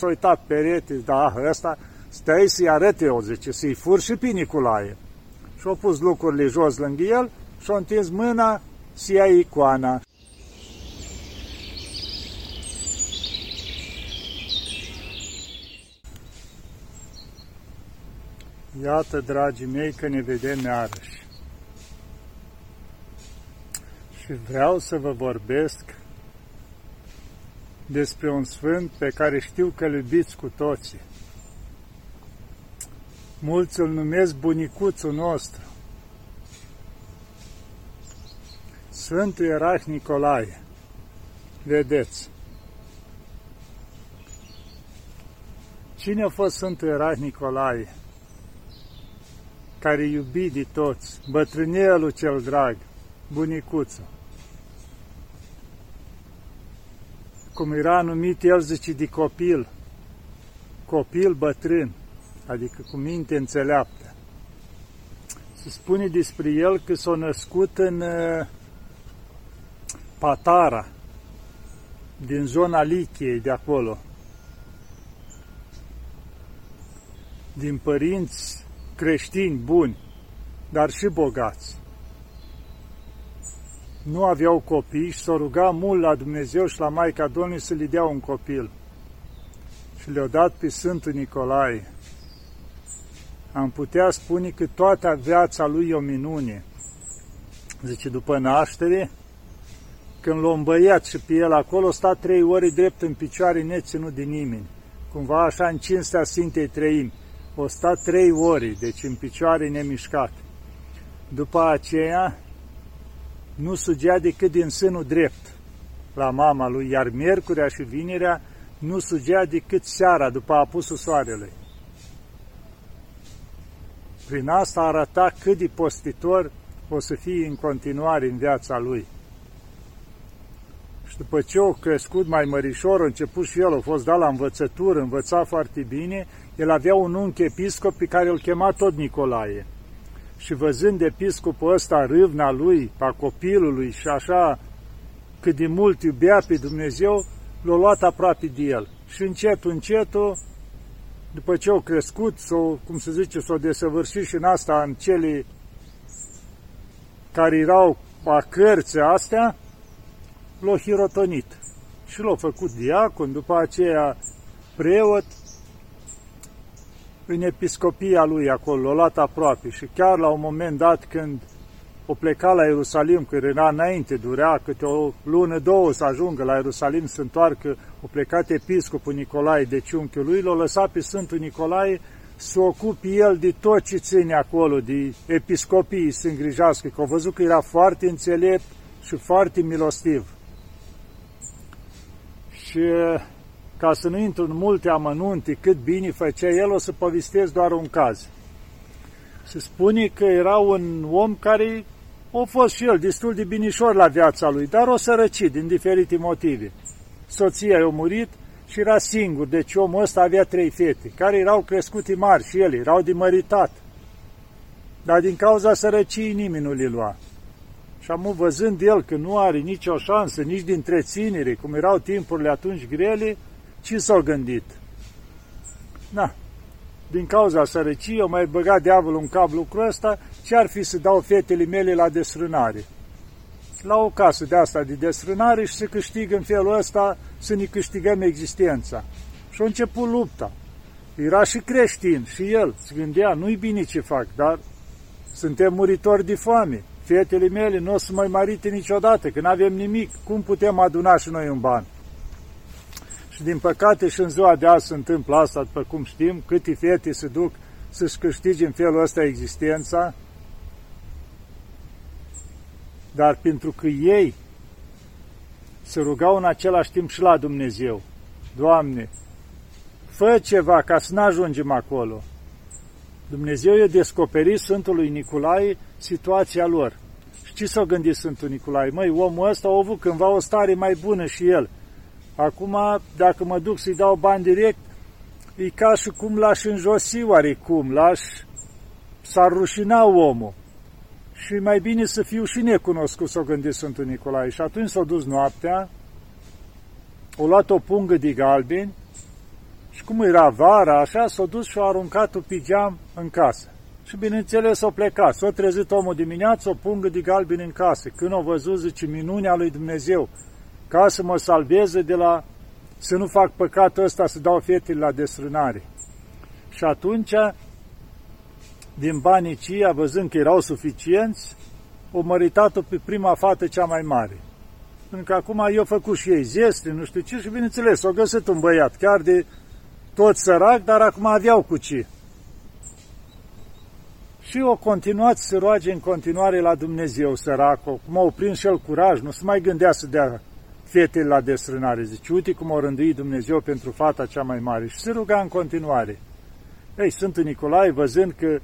S-a uitat perete, da, ăsta, stai să-i arăte eu, zice, să-i fur și pe Nicolae. Și-a pus lucrurile jos lângă el și-a întins mâna să ia icoana. Iată, dragii mei, că ne vedem iarăși. Și vreau să vă vorbesc despre un sfânt pe care știu că îl iubiți cu toții. Mulți îl numesc bunicuțul nostru. Sfântul Ierarh Nicolae. Vedeți. Cine a fost Sfântul Ierarh Nicolae? Care iubi de toți, bătrânelul cel drag, bunicuțul. Cum era numit el, zice, de copil, copil bătrân, adică cu minte înțeleaptă. Se spune despre el că s-a născut în uh, Patara, din zona Lichiei de acolo, din părinți creștini buni, dar și bogați nu aveau copii și s-au rugat mult la Dumnezeu și la Maica Domnului să le dea un copil. Și le-au dat pe Sfântul Nicolae. Am putea spune că toată viața lui e o minune. Zice, după naștere, când l-a îmbăiat și pe el acolo, sta trei ore drept în picioare, neținut de nimeni. Cumva așa în cinstea Sfintei Treimi. O sta trei ore, deci în picioare nemișcat. După aceea, nu sugea decât din sânul drept la mama lui, iar miercurea și vinerea nu sugea decât seara după apusul soarelui. Prin asta arăta cât de postitor o să fie în continuare în viața lui. Și după ce a crescut mai mărișor, a început și el, a fost dat la învățătură, învăța foarte bine, el avea un unchi episcop pe care îl chema tot Nicolae și văzând episcopul ăsta râvna lui, a copilului și așa cât de mult iubea pe Dumnezeu, l-a luat aproape de el. Și încetul, încetul, după ce au crescut, sau, cum se zice, s-au desăvârșit și în asta, în cele care erau a cărții astea, l-au hirotonit. Și l-au făcut diacon, după aceea preot, în episcopia lui acolo, l-a luat aproape și chiar la un moment dat când o pleca la Ierusalim, că era înainte, durea câte o lună, două să ajungă la Ierusalim, să întoarcă, o plecat episcopul Nicolae, deci unchiul lui, l-a lăsat pe Sfântul Nicolae să ocupe el de tot ce ține acolo, de episcopii să îngrijească, că au văzut că era foarte înțelept și foarte milostiv. Și ca să nu intru în multe amănunte cât bine făcea el, o să povestesc doar un caz. Se spune că era un om care a fost și el destul de binișor la viața lui, dar o sărăcit din diferite motive. Soția i-a murit și era singur, deci omul ăsta avea trei fete, care erau crescute mari și ele, erau de măritat. Dar din cauza sărăciei nimeni nu le lua. Și am văzând el că nu are nicio șansă, nici din întreținere, cum erau timpurile atunci grele, ce s-au gândit? Na, din cauza sărăciei, au mai băgat diavolul în cap lucrul ăsta, ce ar fi să dau fetele mele la desfrânare? La o casă de asta de desfrânare și să câștigă în felul ăsta, să ne câștigăm existența. Și a început lupta. Era și creștin, și el. Se gândea, nu-i bine ce fac, dar suntem muritori de foame. Fetele mele nu o să mai marite niciodată, că nu avem nimic. Cum putem aduna și noi un ban? Și din păcate și în ziua de azi se întâmplă asta, după cum știm, câte fete se duc să-și câștige în felul ăsta existența, dar pentru că ei se rugau în același timp și la Dumnezeu, Doamne, fă ceva ca să nu ajungem acolo. Dumnezeu i-a descoperit Sfântului Nicolae situația lor. Și ce s-a gândit Sfântul Nicolae? Măi, omul ăsta a avut cândva o stare mai bună și el. Acum, dacă mă duc să-i dau bani direct, e ca și cum l-aș înjosi oarecum, l-aș... s-ar rușina omul. Și mai bine să fiu și necunoscut, s-o gândit Sfântul Nicolae. Și atunci s-a dus noaptea, o luat o pungă de galbeni cum era vara, așa, s-a dus și a aruncat un pijam în casă. Și bineînțeles o plecat. S-a trezit omul dimineață, o pungă de galbin în casă. Când o văzut, zice, minunea lui Dumnezeu, ca să mă salveze de la, să nu fac păcatul ăsta, să dau fetele la desrânare. Și atunci, din banii cia, văzând că erau suficienți, o măritat-o pe prima fată cea mai mare. Pentru că acum eu făcut și ei zestre, nu știu ce, și bineînțeles, au găsit un băiat, chiar de tot sărac, dar acum aveau cu ce. Și o continuat să roage în continuare la Dumnezeu, săracul, cum au prins și el curaj, nu se mai gândea să dea fetele la desrânare. Zice, uite cum o rânduit Dumnezeu pentru fata cea mai mare. Și se ruga în continuare. Ei, Sfântul Nicolae, văzând că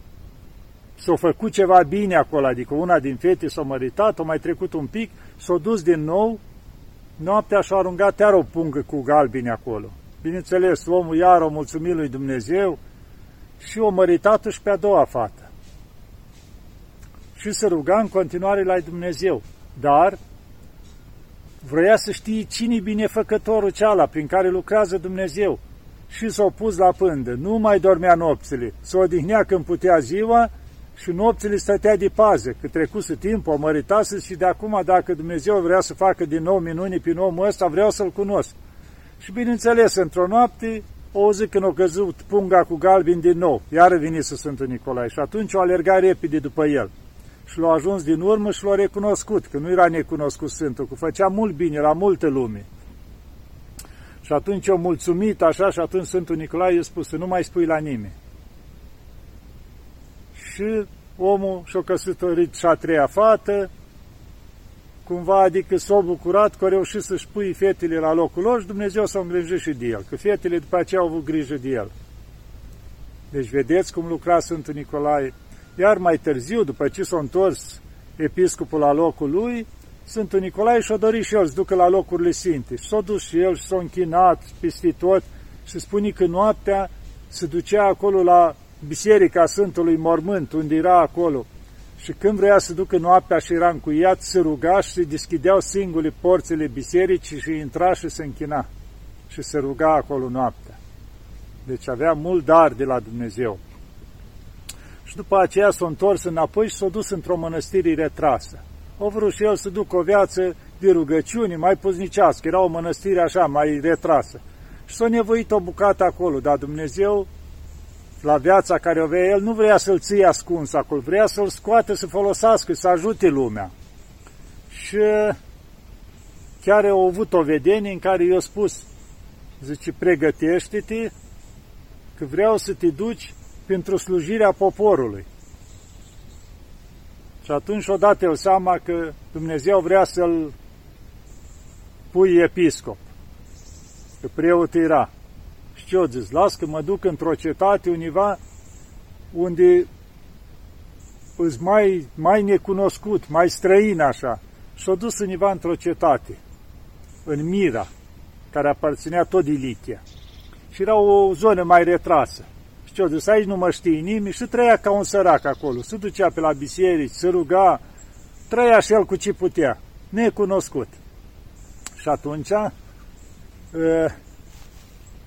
s-a făcut ceva bine acolo, adică una din fete s-a măritat, a mai trecut un pic, s-a dus din nou, noaptea și-a aruncat iar o pungă cu galbini acolo. Bineînțeles, omul iar o mulțumit lui Dumnezeu și o măritat și pe a doua fată. Și se ruga în continuare la Dumnezeu. Dar vrea să știe cine e binefăcătorul ceala prin care lucrează Dumnezeu. Și s-a pus la pândă. Nu mai dormea nopțile. S-a odihnea când putea ziua și nopțile stătea de pază, că trecuse timpul, o măritase și de acum, dacă Dumnezeu vrea să facă din nou minuni prin omul ăsta, vreau să-l cunosc. Și bineînțeles, într-o noapte, o zi când a căzut punga cu galbin din nou, iară vine să Sfântul Nicolae și atunci o alerga repede după el. Și l-a ajuns din urmă și l-a recunoscut, că nu era necunoscut Sfântul, că făcea mult bine la multe lume. Și atunci o mulțumit așa și atunci Sfântul Nicolae i-a spus să nu mai spui la nimeni și omul și-a căsătorit și a treia fată, cumva, adică s-a bucurat că a reușit să-și pui fetele la locul lor și Dumnezeu s-a îngrijit și de el, că fetele după aceea au avut grijă de el. Deci vedeți cum lucra Sfântul Nicolae. Iar mai târziu, după ce s-a întors episcopul la locul lui, Sfântul Nicolae și-a dorit și el să ducă la locurile sfinte. Și s-a dus și el și s-a închinat peste tot și spune că noaptea se ducea acolo la Biserica Sfântului Mormânt, unde era acolo, și când vrea să ducă noaptea și era încuiat, se ruga și se deschideau singure porțile bisericii și intra și se închina și se ruga acolo noaptea. Deci avea mult dar de la Dumnezeu. Și după aceea s-a întors înapoi și s-a dus într-o mănăstire retrasă. O vrut și el să ducă o viață de rugăciuni mai puznicească, era o mănăstire așa, mai retrasă. Și s-a nevoit o bucată acolo, dar Dumnezeu la viața care o avea el, nu vrea să-l ție ascuns acolo, vrea să-l scoate, să folosească, să ajute lumea. Și chiar au avut o vedenie în care i-a spus, zice, pregătește-te că vreau să te duci pentru slujirea poporului. Și atunci odată el seama că Dumnezeu vrea să-l pui episcop, că preot era. Și ce o zis? Las că mă duc într-o cetate univa unde îți mai, mai necunoscut, mai străin așa. Și s-a dus univa într-o cetate, în Mira, care aparținea tot Ilichia. Și era o zonă mai retrasă. Și ce-o zis, aici nu mă știe nimeni și trăia ca un sărac acolo. Se ducea pe la biserici, se ruga, trăia și el cu ce putea, necunoscut. Și atunci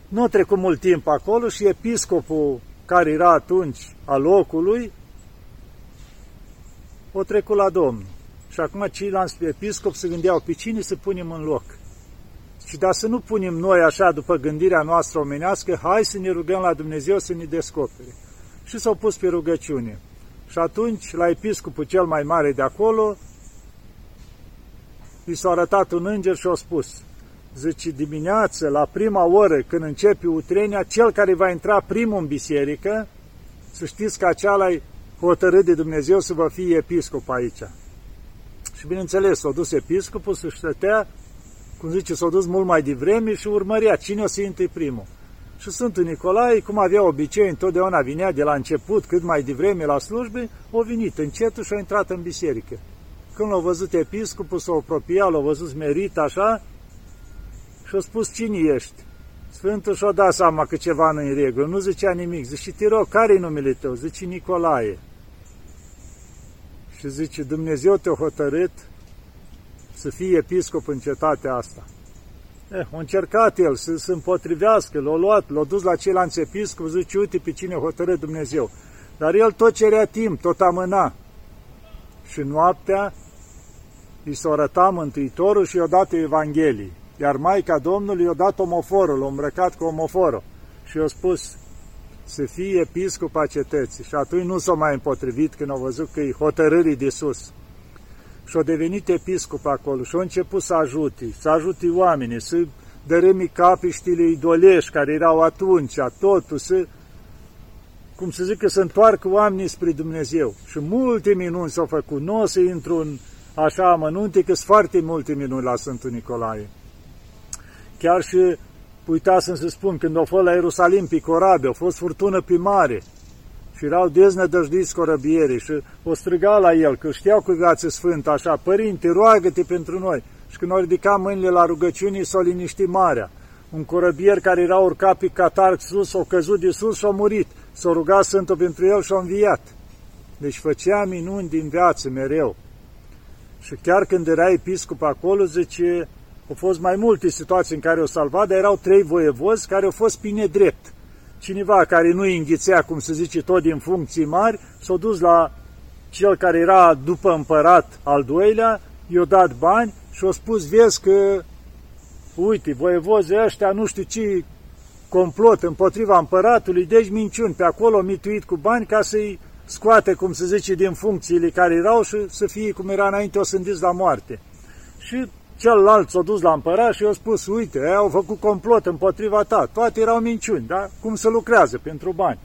nu a trecut mult timp acolo și episcopul care era atunci al locului o trecut la Domnul. Și acum ceilalți episcop se gândeau pe cine să punem în loc. Și dar să nu punem noi așa după gândirea noastră omenească, hai să ne rugăm la Dumnezeu să ne descopere. Și s-au pus pe rugăciune. Și atunci, la episcopul cel mai mare de acolo, i s-a arătat un înger și a spus, zice, dimineață, la prima oră, când începe utrenia, cel care va intra primul în biserică, să știți că acela e hotărât de Dumnezeu să vă fie episcop aici. Și bineînțeles, s-a dus episcopul să stătea, cum zice, s-a dus mult mai devreme și urmărea cine o să intre primul. Și Sfântul Nicolae, cum avea obicei, întotdeauna vinea de la început, cât mai devreme la slujbe, o venit încetul și a intrat în biserică. Când l-a văzut episcopul, s-a apropiat, l-a văzut smerit așa, și-a spus, cine ești? Sfântul și-a dat seama că ceva nu în regulă, nu zicea nimic. Zice, te rog, care-i numele tău? Zice, Nicolae. Și zice, Dumnezeu te-a hotărât să fii episcop în cetatea asta. Eh, a încercat el să se împotrivească, l-a luat, l-a dus la ceilalți episcop, zice, uite pe cine hotărâ Dumnezeu. Dar el tot cerea timp, tot amâna. Și noaptea îi s-a arătat Mântuitorul și i-a dat Evanghelii. Iar Maica Domnului i-a dat omoforul, l-a îmbrăcat cu omoforul. Și i-a spus să fie episcop a cetății. Și atunci nu s-a mai împotrivit când au văzut că e hotărârii de sus. Și a devenit episcop acolo și a început să ajute, să ajute oamenii, să dărâmi capiștile idolești care erau atunci, totul, să, cum să zic, că să întoarcă oamenii spre Dumnezeu. Și multe minuni s-au făcut. Nu o să intru în așa amănunte, că sunt foarte multe minuni la Sfântul Nicolae. Chiar și, uitasem să spun, când au fost la Ierusalim pe corabie, a fost furtună pe mare, și erau deznădăjduiți corăbierii și o striga la el, că știau cu viață sfântă, așa, Părinte, roagă-te pentru noi. Și când au ridicat mâinile la rugăciunii, s-au liniștit marea. Un corăbier care era urcat pe catar sus, a căzut de sus și a murit. S-a rugat Sfântul pentru el și a înviat. Deci făcea minuni din viață mereu. Și chiar când era episcop acolo, zice, au fost mai multe situații în care o salvat, dar erau trei voievozi care au fost pe nedrept cineva care nu înghițea, cum se zice, tot din funcții mari, s-a dus la cel care era după împărat al doilea, i-a dat bani și a spus, vezi că, uite, voievozii ăștia nu știu ce complot împotriva împăratului, deci minciuni, pe acolo mituit cu bani ca să-i scoate, cum se zice, din funcțiile care erau și să fie cum era înainte, o sândiți la moarte. Și Celălalt s-a dus la împărat și i-a spus, uite, ei au făcut complot împotriva ta, toate erau minciuni, da? Cum să lucrează pentru bani.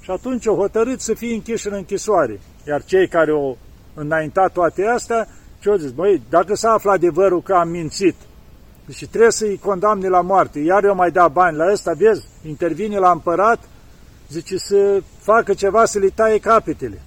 Și atunci au hotărât să fie închiși în închisoare. Iar cei care au înaintat toate astea, ce au zis, băi, dacă s-a aflat adevărul că am mințit și trebuie să-i condamne la moarte, iar eu mai da bani la ăsta, vezi, intervine la împărat, zice să facă ceva să le taie capetele.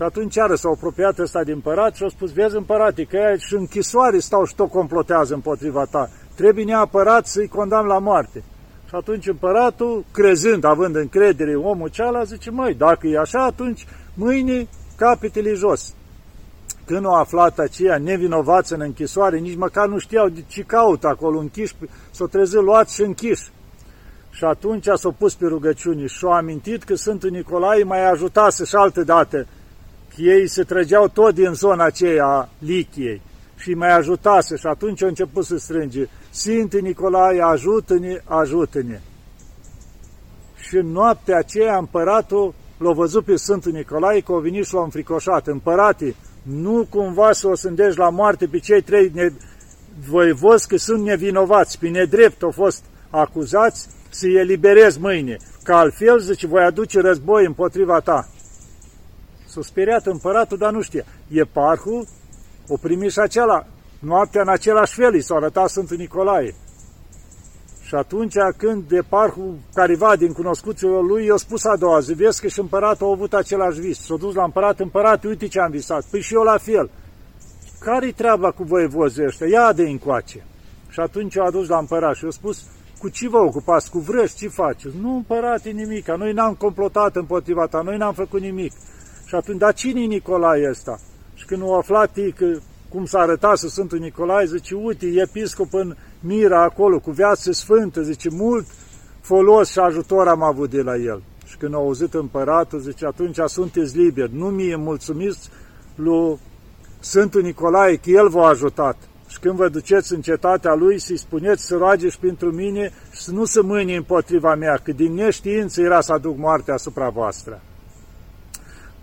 Și atunci iară s-au apropiat ăsta din împărat și au spus, vezi împărate, că ea și închisoare stau și tot complotează împotriva ta. Trebuie neapărat să-i condamn la moarte. Și atunci împăratul, crezând, având încredere în omul ceala, zice, măi, dacă e așa, atunci mâine capetele jos. Când au aflat aceia nevinovați în închisoare, nici măcar nu știau de ce caută acolo închiși, s-au trezit luați și închiși. Și atunci s-au pus pe rugăciuni și au amintit că Sfântul Nicolae mai ajutase și altă dată ei se trăgeau tot din zona aceea a Lichiei și mai ajutase și atunci au început să strânge Sfinte Nicolae, ajută-ne, ajută-ne. Și în noaptea aceea împăratul l-a văzut pe Sfântul Nicolae că a venit și l-a înfricoșat. Împărate, nu cumva să o sândești la moarte pe cei trei ne... voivozi că sunt nevinovați, pe nedrept au fost acuzați, să-i eliberezi mâine, că altfel, zice, voi aduce război împotriva ta. S-a speriat împăratul, dar nu știa. Eparhul o primit și acela. Noaptea în același fel i s-a arătat Sfântul Nicolae. Și atunci când eparhul careva din cunoscuții lui, i-a spus a doua zi, vezi că și împăratul a avut același vis. S-a dus la împărat, împărat, uite ce am visat. Păi și eu la fel. Care-i treaba cu voievozii ăștia? Ia de încoace. Și atunci a adus la împărat și a spus, cu ce vă ocupați? Cu vrăși? Ce faceți? Nu, împărate, nimic. Noi n-am complotat împotriva ta, noi n-am făcut nimic. Și atunci, dar cine e Nicolae ăsta? Și când au aflat ei că, cum s-a arătat să Sfântul Nicolae, zice, uite, e episcop în Mira acolo, cu viață sfântă, zice, mult folos și ajutor am avut de la el. Și când au auzit împăratul, zice, atunci sunteți liberi, nu mi-e mulțumiți lui Sfântul Nicolae, că el v-a ajutat. Și când vă duceți în cetatea lui, să-i spuneți să roage și pentru mine și să nu se mâine împotriva mea, că din neștiință era să aduc moartea asupra voastră.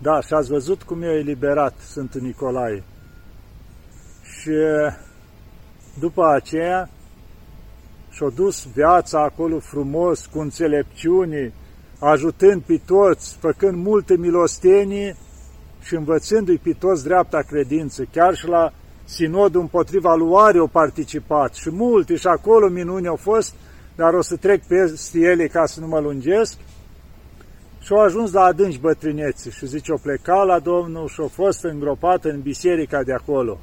Da, și ați văzut cum i-a eliberat Sfântul Nicolae. Și după aceea și-a dus viața acolo frumos, cu înțelepciune, ajutând pe toți, făcând multe milostenii și învățându-i pe toți dreapta credință. Chiar și la sinodul împotriva luare au participat și multe și acolo minuni au fost, dar o să trec peste ele ca să nu mă lungesc. Și au ajuns la adânci bătrâneți și zice, o pleca la Domnul și a fost îngropat în biserica de acolo.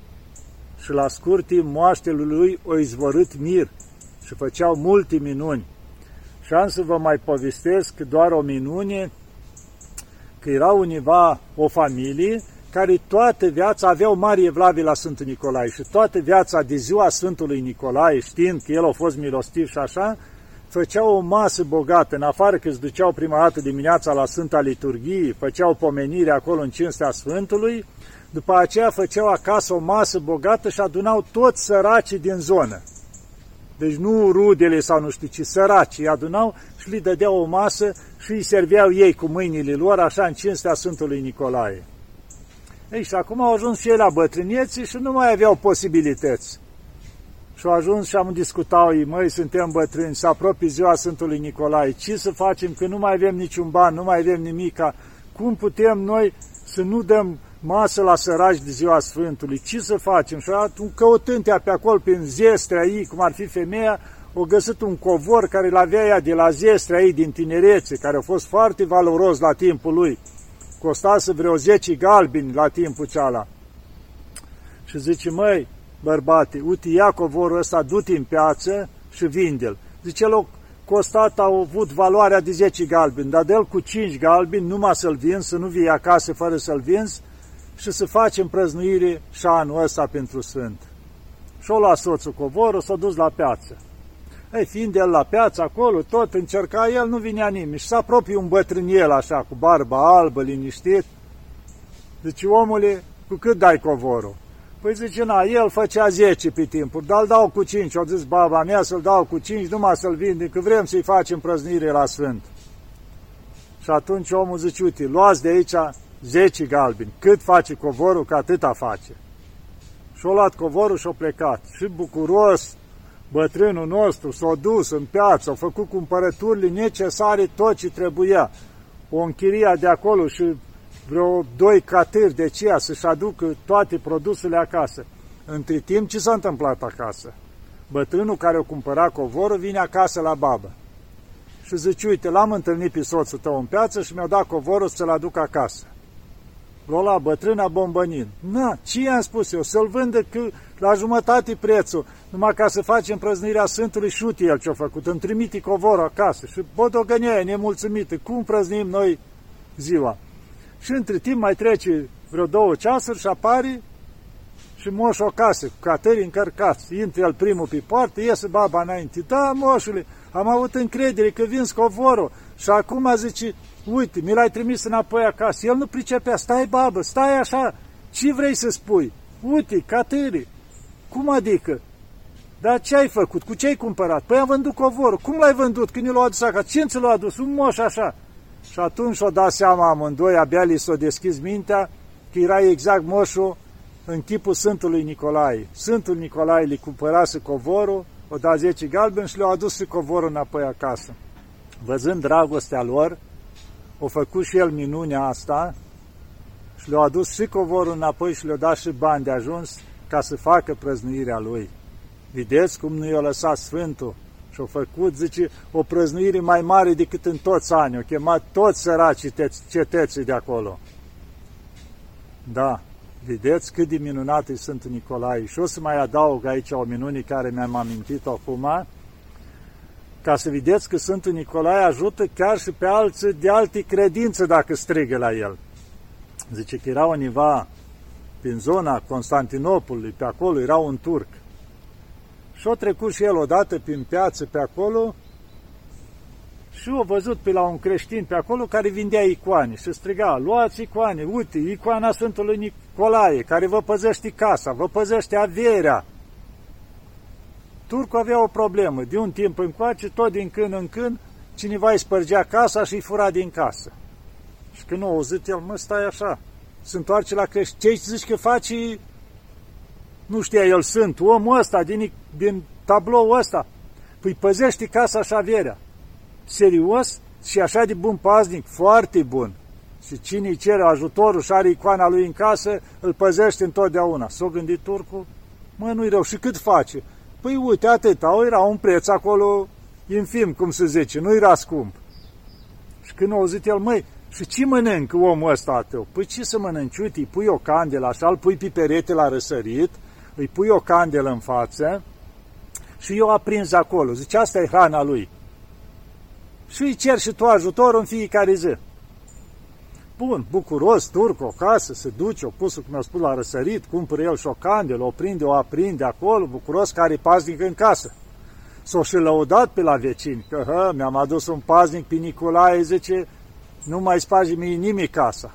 Și la scurt timp moaștele lui o izvorât mir și făceau multe minuni. Și am să vă mai povestesc doar o minune, că era univa o familie care toată viața aveau mari evlavii la Sfântul Nicolae și toată viața de ziua Sfântului Nicolae, știind că el a fost milostiv și așa, făceau o masă bogată, în afară că îți duceau prima dată dimineața la Sfânta Liturghie, făceau pomenire acolo în cinstea Sfântului, după aceea făceau acasă o masă bogată și adunau toți săracii din zonă. Deci nu rudele sau nu știu, ci săracii îi adunau și li dădeau o masă și îi serveau ei cu mâinile lor, așa în cinstea Sfântului Nicolae. Ei, și acum au ajuns și ei la bătrâniețe și nu mai aveau posibilități. Și au ajuns și am discutat ei, măi, suntem bătrâni, se apropie ziua Sfântului Nicolae, ce să facem că nu mai avem niciun ban, nu mai avem nimica, cum putem noi să nu dăm masă la săraci de ziua Sfântului, ce să facem? Și un căutântea pe acolo, prin zestrea ei, cum ar fi femeia, o găsit un covor care l avea ea de la zestrea ei din tinerețe, care a fost foarte valoros la timpul lui. Costase vreo 10 galbini la timpul ceala. Și zice, măi, bărbate, uite, ia covorul ăsta, du-te în piață și vinde-l. Zice, loc, costat au avut valoarea de 10 galbini, dar de cu 5 galbini, numai să-l vinzi, să nu vii acasă fără să-l vinzi și să facem prăznuire și anul ăsta pentru Sfânt. Și-o luat soțul covorul, s-a dus la piață. Ei, fiind el la piață acolo, tot încerca el, nu vinea nimeni. Și s-a apropie un bătrâniel așa, cu barba albă, liniștit. Zice, omule, cu cât dai covorul? Păi zice, na, el făcea 10 pe timpuri, dar îl dau cu 5. O zis baba mea să-l dau cu 5, numai să-l vinde, că vrem să-i facem prăznire la Sfânt. Și atunci omul zice, uite, luați de aici 10 galbini. Cât face covorul, că atâta face. Și-o luat covorul și-o plecat. Și bucuros, bătrânul nostru s-a dus în piață, a făcut cumpărăturile necesare, tot ce trebuia. O închiria de acolo și vreo doi catâri de ceea să-și aducă toate produsele acasă. Între timp, ce s-a întâmplat acasă? Bătrânul care o cumpăra covorul vine acasă la babă și zice, uite, l-am întâlnit pe soțul tău în piață și mi-a dat covorul să-l aduc acasă. L-a luat bătrâna bombănin. Na, ce i-am spus eu? Să-l vândă că la jumătate prețul, numai ca să facem prăznirea Sfântului și uite el ce-a făcut. Îmi trimite covorul acasă și bodogănia e nemulțumită. Cum prăznim noi ziua? Și între timp mai trece vreo două ceasuri și apare și moș o casă, cu catări încărcați. Intră el primul pe poartă, iese baba înainte. Da, moșule, am avut încredere că vin covorul și acum zice, uite, mi l-ai trimis înapoi acasă. El nu pricepea, stai babă, stai așa, ce vrei să spui? Uite, catări, cum adică? Dar ce ai făcut? Cu ce ai cumpărat? Păi am vândut covorul. Cum l-ai vândut? Când l-a adus acasă? Ce ți l-a adus? Un moș așa. Și atunci o dat seama amândoi, abia li s-o deschis mintea, că era exact moșul în chipul Sfântului Nicolae. Sfântul Nicolae li cumpărase covorul, o da 10 galben și le-au adus și covorul înapoi acasă. Văzând dragostea lor, o făcut și el minunea asta și le-au adus și covorul înapoi și le-au dat și bani de ajuns ca să facă prăznuirea lui. Vedeți cum nu i-a lăsat Sfântul și au făcut, zice, o prăznuire mai mare decât în toți anii. Au chemat toți săracii cetății de acolo. Da, vedeți cât de minunat e Sfântul Nicolae. Și o să mai adaug aici o minune care mi-am amintit acum, ca să vedeți că Sfântul Nicolae ajută chiar și pe alții de alte credințe dacă strigă la el. Zice că era univa prin zona Constantinopolului, pe acolo era un turc. Și a trecut și el odată prin piață pe acolo și a văzut pe la un creștin pe acolo care vindea icoane și striga, luați icoane, uite, icoana Sfântului Nicolae, care vă păzește casa, vă păzește averea. Turcul avea o problemă, de un timp încoace, tot din când în când, cineva îi spărgea casa și îi fura din casă. Și când a auzit el, mă, stai așa, se întoarce la creștin, ce zici că faci nu știa el sunt, omul ăsta din, din tablou ăsta, păi păzește casa și averea. Serios și așa de bun paznic, foarte bun. Și cine îi cere ajutorul și are icoana lui în casă, îl păzește întotdeauna. S-o gândit turcul, mă, nu-i rău. Și cât face? Păi uite, atâta, era un preț acolo infim, cum se zice, nu era scump. Și când a auzit el, măi, și ce mănâncă omul ăsta tău? Păi ce să mănânci? Uite, îi pui o candelă așa, îl pui pe perete la răsărit, îi pui o candelă în față și eu aprins acolo. Zice, asta e hrana lui. Și îi cer și tu ajutor în fiecare zi. Bun, bucuros, turc, o casă, se duce, o pus, cum a spus, la răsărit, cumpără el și o candelă, o prinde, o aprinde acolo, bucuros, care e paznic în casă. S-o și lăudat pe la vecini, că hă, mi-am adus un paznic pe Nicolae, zice, nu mai sparge mie nimic casa.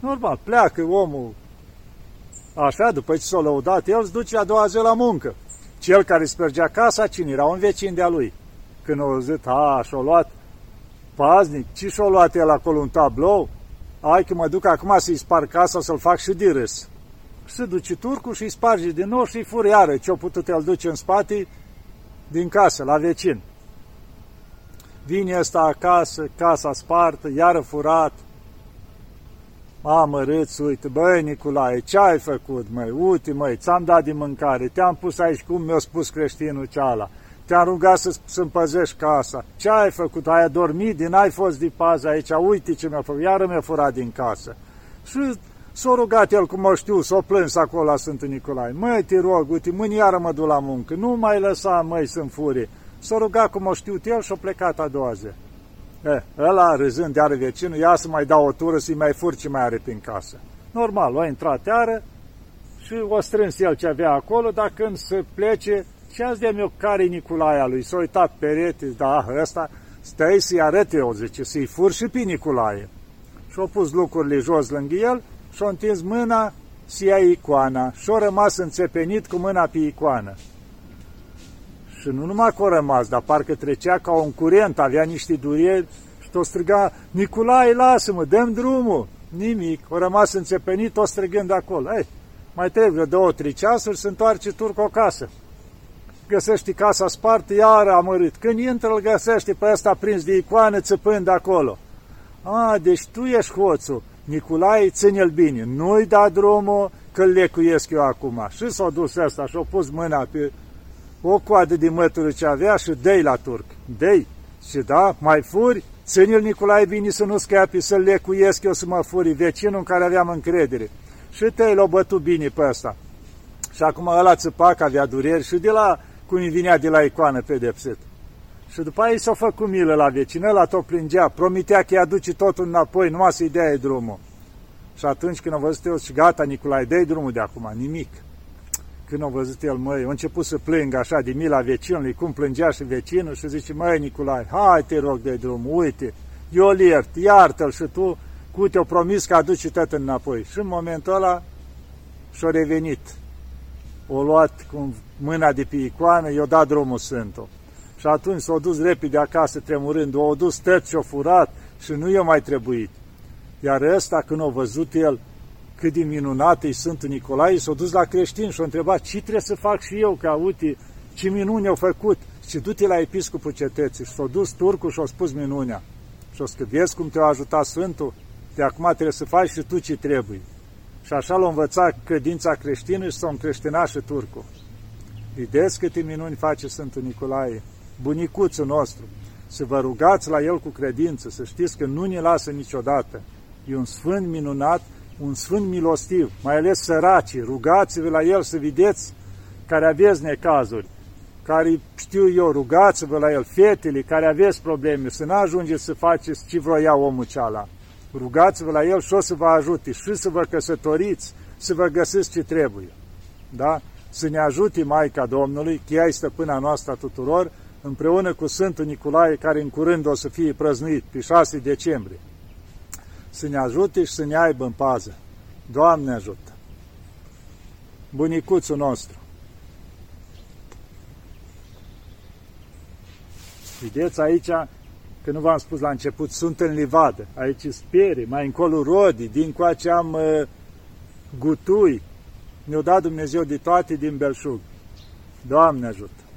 Normal, pleacă omul așa, după ce s-a lăudat, el se duce a doua zi la muncă. Cel care spărgea casa, cine era? Un vecin de-a lui. Când au zis, a, și-a luat paznic, ce și-a luat el acolo un tablou? Hai că mă duc acum să-i spar casa, să-l fac și de râs. Și se duce turcul și îi sparge din nou și îi fură iară ce-a putut el duce în spate din casă, la vecin. Vine ăsta acasă, casa spartă, iară furat. Mamă, râț, uite, băi, Nicolae, ce ai făcut, măi? Uite, măi, ți-am dat de mâncare, te-am pus aici cum mi-a spus creștinul ceala. Te-am rugat să, să păzești casa. Ce ai făcut? Ai adormit din ai fost de pază aici, uite ce mi-a făcut, iară mi-a furat din casă. Și s-a rugat el, cum o știu, s-a plâns acolo la Sfântul Nicolae. Măi, te rog, uite, mâine iară mă duc la muncă, nu mai lăsa, măi, să-mi furie. S-a rugat cum o știu el și a plecat a doua zi. E, ăla, râzând de are vecinul, ia să mai dau o tură să-i mai fur ce mai are prin casă. Normal, a intrat iară și o strâns el ce avea acolo, dar când se plece, și azi de meu care Nicolae lui, s-a uitat perete, da, ăsta, stai să-i arăte eu, zice, să-i fur și pe Nicolae. Și-a pus lucrurile jos lângă el și-a întins mâna să ia icoana și-a rămas înțepenit cu mâna pe icoană. Și nu numai că a rămas, dar parcă trecea ca un curent, avea niște dureri și o striga, Nicolae, lasă-mă, dăm drumul. Nimic, a rămas înțepenit, o strigând acolo. Ei, mai trebuie două, trei ceasuri, se întoarce turc o casă. Găsește casa spartă, iar amărât. Când intră, îl găsește pe ăsta prins de icoană, țăpând acolo. A, deci tu ești hoțul. Nicolae, ține-l bine. Nu-i da drumul, că-l lecuiesc eu acum. Și s-a dus ăsta și-a pus mâna pe o coadă de mătură ce avea și dei la turc. Dei. Și da, mai furi, ține-l Nicolae bine să nu scapi, să-l lecuiesc eu să mă furi, vecinul în care aveam încredere. Și te l-a bătut bine pe ăsta. Și acum ăla țăpa că avea dureri și de la cum îi vinea de la icoană pedepsit. Și după aia s-a făcut milă la vecină, la tot plângea, promitea că i aduce totul înapoi, numai să-i dea drumul. Și atunci când a văzut el și gata, Nicolae, dă drumul de acum, nimic. Când a văzut el, măi, a început să plângă așa de mila vecinului, cum plângea și vecinul și zice, măi, Nicolae, hai te rog de drumul, uite, eu îl iert, iartă-l și tu, cu te-o promis că aduci tot înapoi. Și în momentul ăla și-a revenit. O luat cu mâna de pe icoană, i-a dat drumul Sfântul. Și atunci s-a dus repede acasă tremurând, o dus tăt și-o furat și nu i-a mai trebuit. Iar ăsta, când a văzut el cât de minunat e Sfântul Nicolae, s-a dus la creștin și a întrebat ce trebuie să fac și eu, ca uite, ce minuni au făcut. Și du-te la episcopul cetății. Și s-a dus turcul și a spus minunea. Și a spus că vezi cum te-a ajutat Sfântul, de acum trebuie să faci și tu ce trebuie. Și așa l-a învățat credința creștină și s-a încreștinat și turcul. Vedeți câte minuni face Sfântul Nicolae, bunicuțul nostru. Să vă rugați la el cu credință, să știți că nu ne lasă niciodată. E un sfânt minunat, un sfânt milostiv, mai ales săracii. Rugați-vă la el să vedeți care aveți necazuri, care știu eu, rugați-vă la el, fetele care aveți probleme, să nu ajungeți să faceți ce vroia omul ceala. Rugați-vă la el și o să vă ajute și să vă căsătoriți, să vă găsiți ce trebuie. Da? să ne ajute Maica Domnului, că ea este stăpâna noastră a tuturor, împreună cu Sfântul Nicolae, care în curând o să fie prăznuit pe 6 decembrie. Să ne ajute și să ne aibă în pază. Doamne ajută! Bunicuțul nostru! Vedeți aici, că nu v-am spus la început, sunt în livadă. Aici sperie, mai încolo rodi, din coace am uh, gutui, ne-a dat Dumnezeu de toate din belșug. Doamne ajută!